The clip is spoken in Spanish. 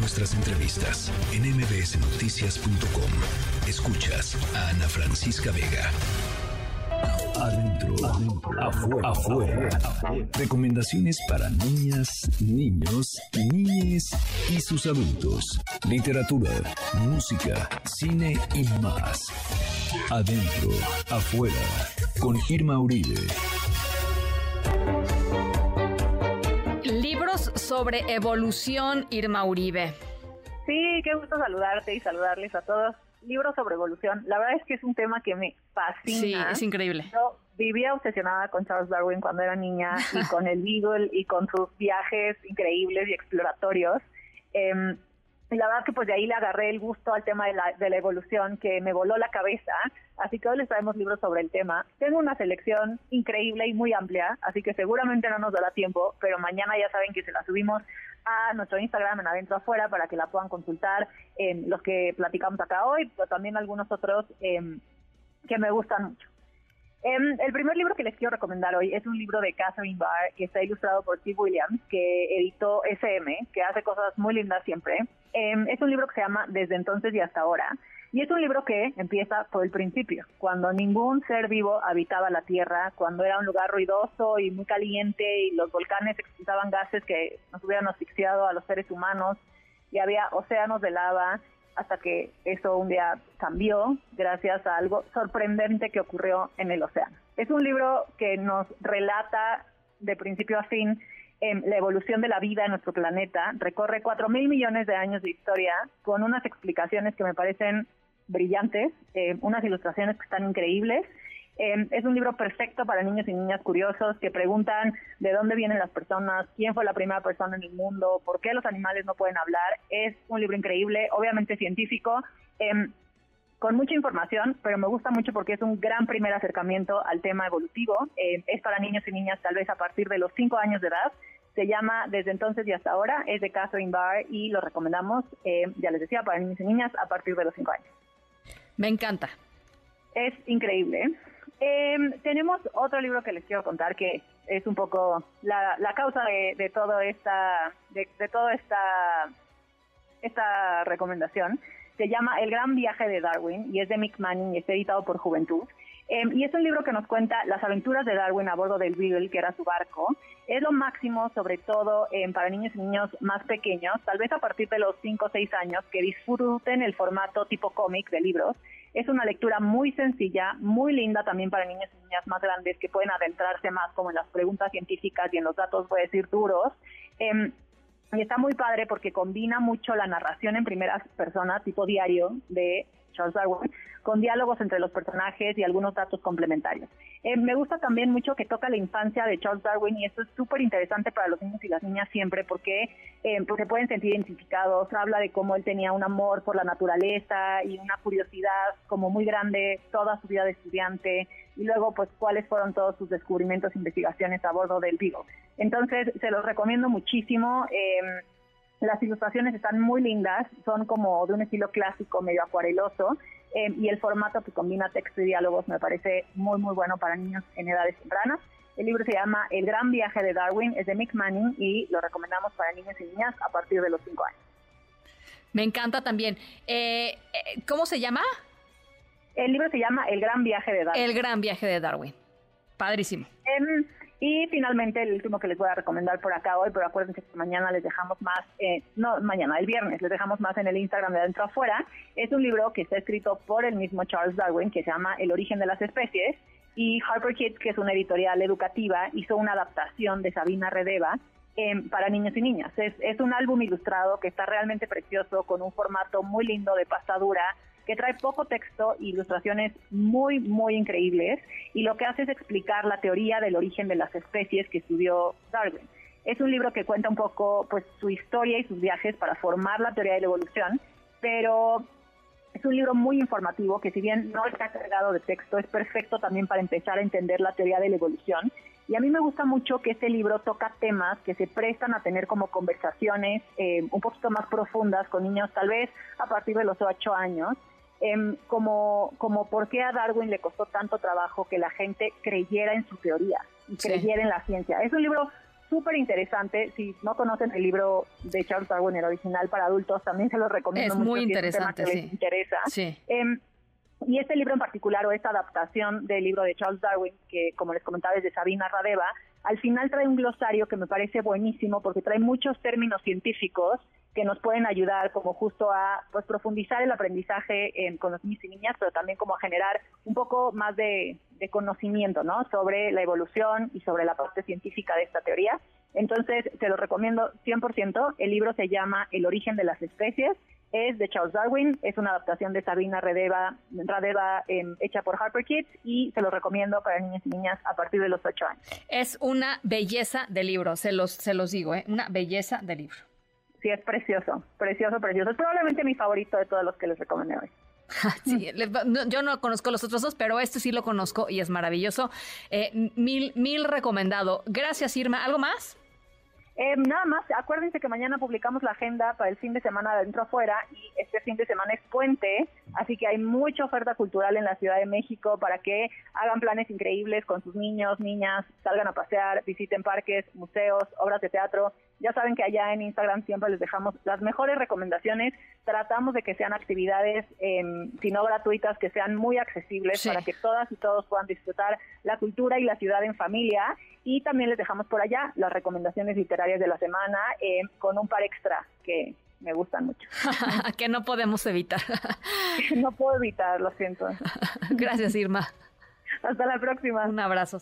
nuestras entrevistas en mbsnoticias.com. Escuchas a Ana Francisca Vega. Adentro, afuera, afuera, Recomendaciones para niñas, niños, niñes y sus adultos. Literatura, música, cine y más. Adentro, afuera, con Irma Uribe. Libros sobre evolución, Irma Uribe. Sí, qué gusto saludarte y saludarles a todos libros sobre evolución. La verdad es que es un tema que me fascina. Sí, es increíble. Yo vivía obsesionada con Charles Darwin cuando era niña y con el Beagle y con sus viajes increíbles y exploratorios. Eh, y la verdad que pues de ahí le agarré el gusto al tema de la, de la evolución que me voló la cabeza, así que hoy les traemos libros sobre el tema. Tengo una selección increíble y muy amplia, así que seguramente no nos dará tiempo, pero mañana ya saben que se la subimos a nuestro Instagram en Adentro Afuera para que la puedan consultar en los que platicamos acá hoy, pero también algunos otros eh, que me gustan mucho. Em, el primer libro que les quiero recomendar hoy es un libro de Catherine Barr que está ilustrado por Steve Williams, que editó SM, que hace cosas muy lindas siempre. Em, es un libro que se llama Desde entonces y hasta ahora. Y es un libro que empieza por el principio, cuando ningún ser vivo habitaba la Tierra, cuando era un lugar ruidoso y muy caliente y los volcanes expulsaban gases que nos hubieran asfixiado a los seres humanos y había océanos de lava hasta que eso un día cambió gracias a algo sorprendente que ocurrió en el océano. Es un libro que nos relata de principio a fin eh, la evolución de la vida en nuestro planeta, recorre cuatro mil millones de años de historia con unas explicaciones que me parecen brillantes, eh, unas ilustraciones que están increíbles eh, es un libro perfecto para niños y niñas curiosos que preguntan de dónde vienen las personas, quién fue la primera persona en el mundo, por qué los animales no pueden hablar. Es un libro increíble, obviamente científico. Em, con mucha información, pero me gusta mucho porque es un gran primer acercamiento al tema evolutivo. Es para niños y niñas tal vez a partir de los 5 años de edad. Se llama Desde entonces y hasta ahora, es de Catherine Barr y lo recomendamos, ya les decía, para niños y niñas a partir de los 5 años. Me encanta. Es increíble. Eh, tenemos otro libro que les quiero contar que es un poco la, la causa de, de todo esta de, de toda esta esta recomendación. Se llama El Gran Viaje de Darwin y es de Mick Manning y está editado por Juventud. Eh, y es un libro que nos cuenta las aventuras de Darwin a bordo del Beagle, que era su barco. Es lo máximo, sobre todo eh, para niños y niños más pequeños, tal vez a partir de los 5 o 6 años, que disfruten el formato tipo cómic de libros es una lectura muy sencilla, muy linda también para niños y niñas más grandes que pueden adentrarse más como en las preguntas científicas y en los datos, puede decir, duros. Eh, y está muy padre porque combina mucho la narración en primeras personas, tipo diario, de Charles Darwin, con diálogos entre los personajes y algunos datos complementarios. Eh, me gusta también mucho que toca la infancia de Charles Darwin y esto es súper interesante para los niños y las niñas siempre porque eh, pues se pueden sentir identificados. Habla de cómo él tenía un amor por la naturaleza y una curiosidad como muy grande toda su vida de estudiante y luego pues cuáles fueron todos sus descubrimientos e investigaciones a bordo del Vigo. Entonces se los recomiendo muchísimo. Eh, las ilustraciones están muy lindas, son como de un estilo clásico, medio acuareloso, eh, y el formato que combina texto y diálogos me parece muy, muy bueno para niños en edades tempranas. El libro se llama El Gran Viaje de Darwin, es de Mick Manning y lo recomendamos para niños y niñas a partir de los 5 años. Me encanta también. Eh, eh, ¿Cómo se llama? El libro se llama El Gran Viaje de Darwin. El Gran Viaje de Darwin. Padrísimo. Eh, y finalmente, el último que les voy a recomendar por acá hoy, pero acuérdense que mañana les dejamos más, eh, no, mañana, el viernes, les dejamos más en el Instagram de Adentro Afuera. Es un libro que está escrito por el mismo Charles Darwin, que se llama El origen de las especies, y Harper Kids, que es una editorial educativa, hizo una adaptación de Sabina Redeva eh, para niños y niñas. Es, es un álbum ilustrado que está realmente precioso, con un formato muy lindo de pasta dura, que trae poco texto ilustraciones muy, muy increíbles y lo que hace es explicar la teoría del origen de las especies que estudió Darwin. Es un libro que cuenta un poco pues su historia y sus viajes para formar la teoría de la evolución, pero es un libro muy informativo que si bien no está cargado de texto, es perfecto también para empezar a entender la teoría de la evolución. Y a mí me gusta mucho que este libro toca temas que se prestan a tener como conversaciones eh, un poquito más profundas con niños tal vez a partir de los ocho años eh, como, como por qué a Darwin le costó tanto trabajo que la gente creyera en su teoría y creyera en la ciencia. Es un libro súper interesante. Si no conocen el libro de Charles Darwin, el original para adultos, también se los recomiendo es mucho. Muy interesante, si sí. les interesa. Sí. Em, y este libro en particular, o esta adaptación del libro de Charles Darwin, que como les comentaba es de Sabina Radeva, al final trae un glosario que me parece buenísimo porque trae muchos términos científicos que nos pueden ayudar como justo a pues profundizar el aprendizaje con los niños y niñas, pero también como a generar un poco más de, de conocimiento, ¿no? Sobre la evolución y sobre la parte científica de esta teoría. Entonces, te lo recomiendo 100%. El libro se llama El origen de las especies es de Charles Darwin, es una adaptación de Sabina Radeva, Radeva em, hecha por Harper Kids y se lo recomiendo para niños y niñas a partir de los 8 años. Es una belleza de libro, se los, se los digo, ¿eh? una belleza de libro. Sí, es precioso, precioso, precioso. Es probablemente mi favorito de todos los que les recomendé hoy. Sí, yo no conozco los otros dos, pero este sí lo conozco y es maravilloso. Eh, mil, mil recomendado. Gracias, Irma. ¿Algo más? Eh, nada más, acuérdense que mañana publicamos la agenda para el fin de semana de adentro afuera y este fin de semana es puente, así que hay mucha oferta cultural en la Ciudad de México para que hagan planes increíbles con sus niños, niñas, salgan a pasear, visiten parques, museos, obras de teatro. Ya saben que allá en Instagram siempre les dejamos las mejores recomendaciones. Tratamos de que sean actividades, eh, si no gratuitas, que sean muy accesibles Sí. para que todas y todos puedan disfrutar la cultura y la ciudad en familia. Y también les dejamos por allá las recomendaciones literarias de la semana eh, con un par extra que me gustan mucho. que no podemos evitar. no puedo evitar, lo siento. Gracias, Irma. Hasta la próxima. Un abrazo.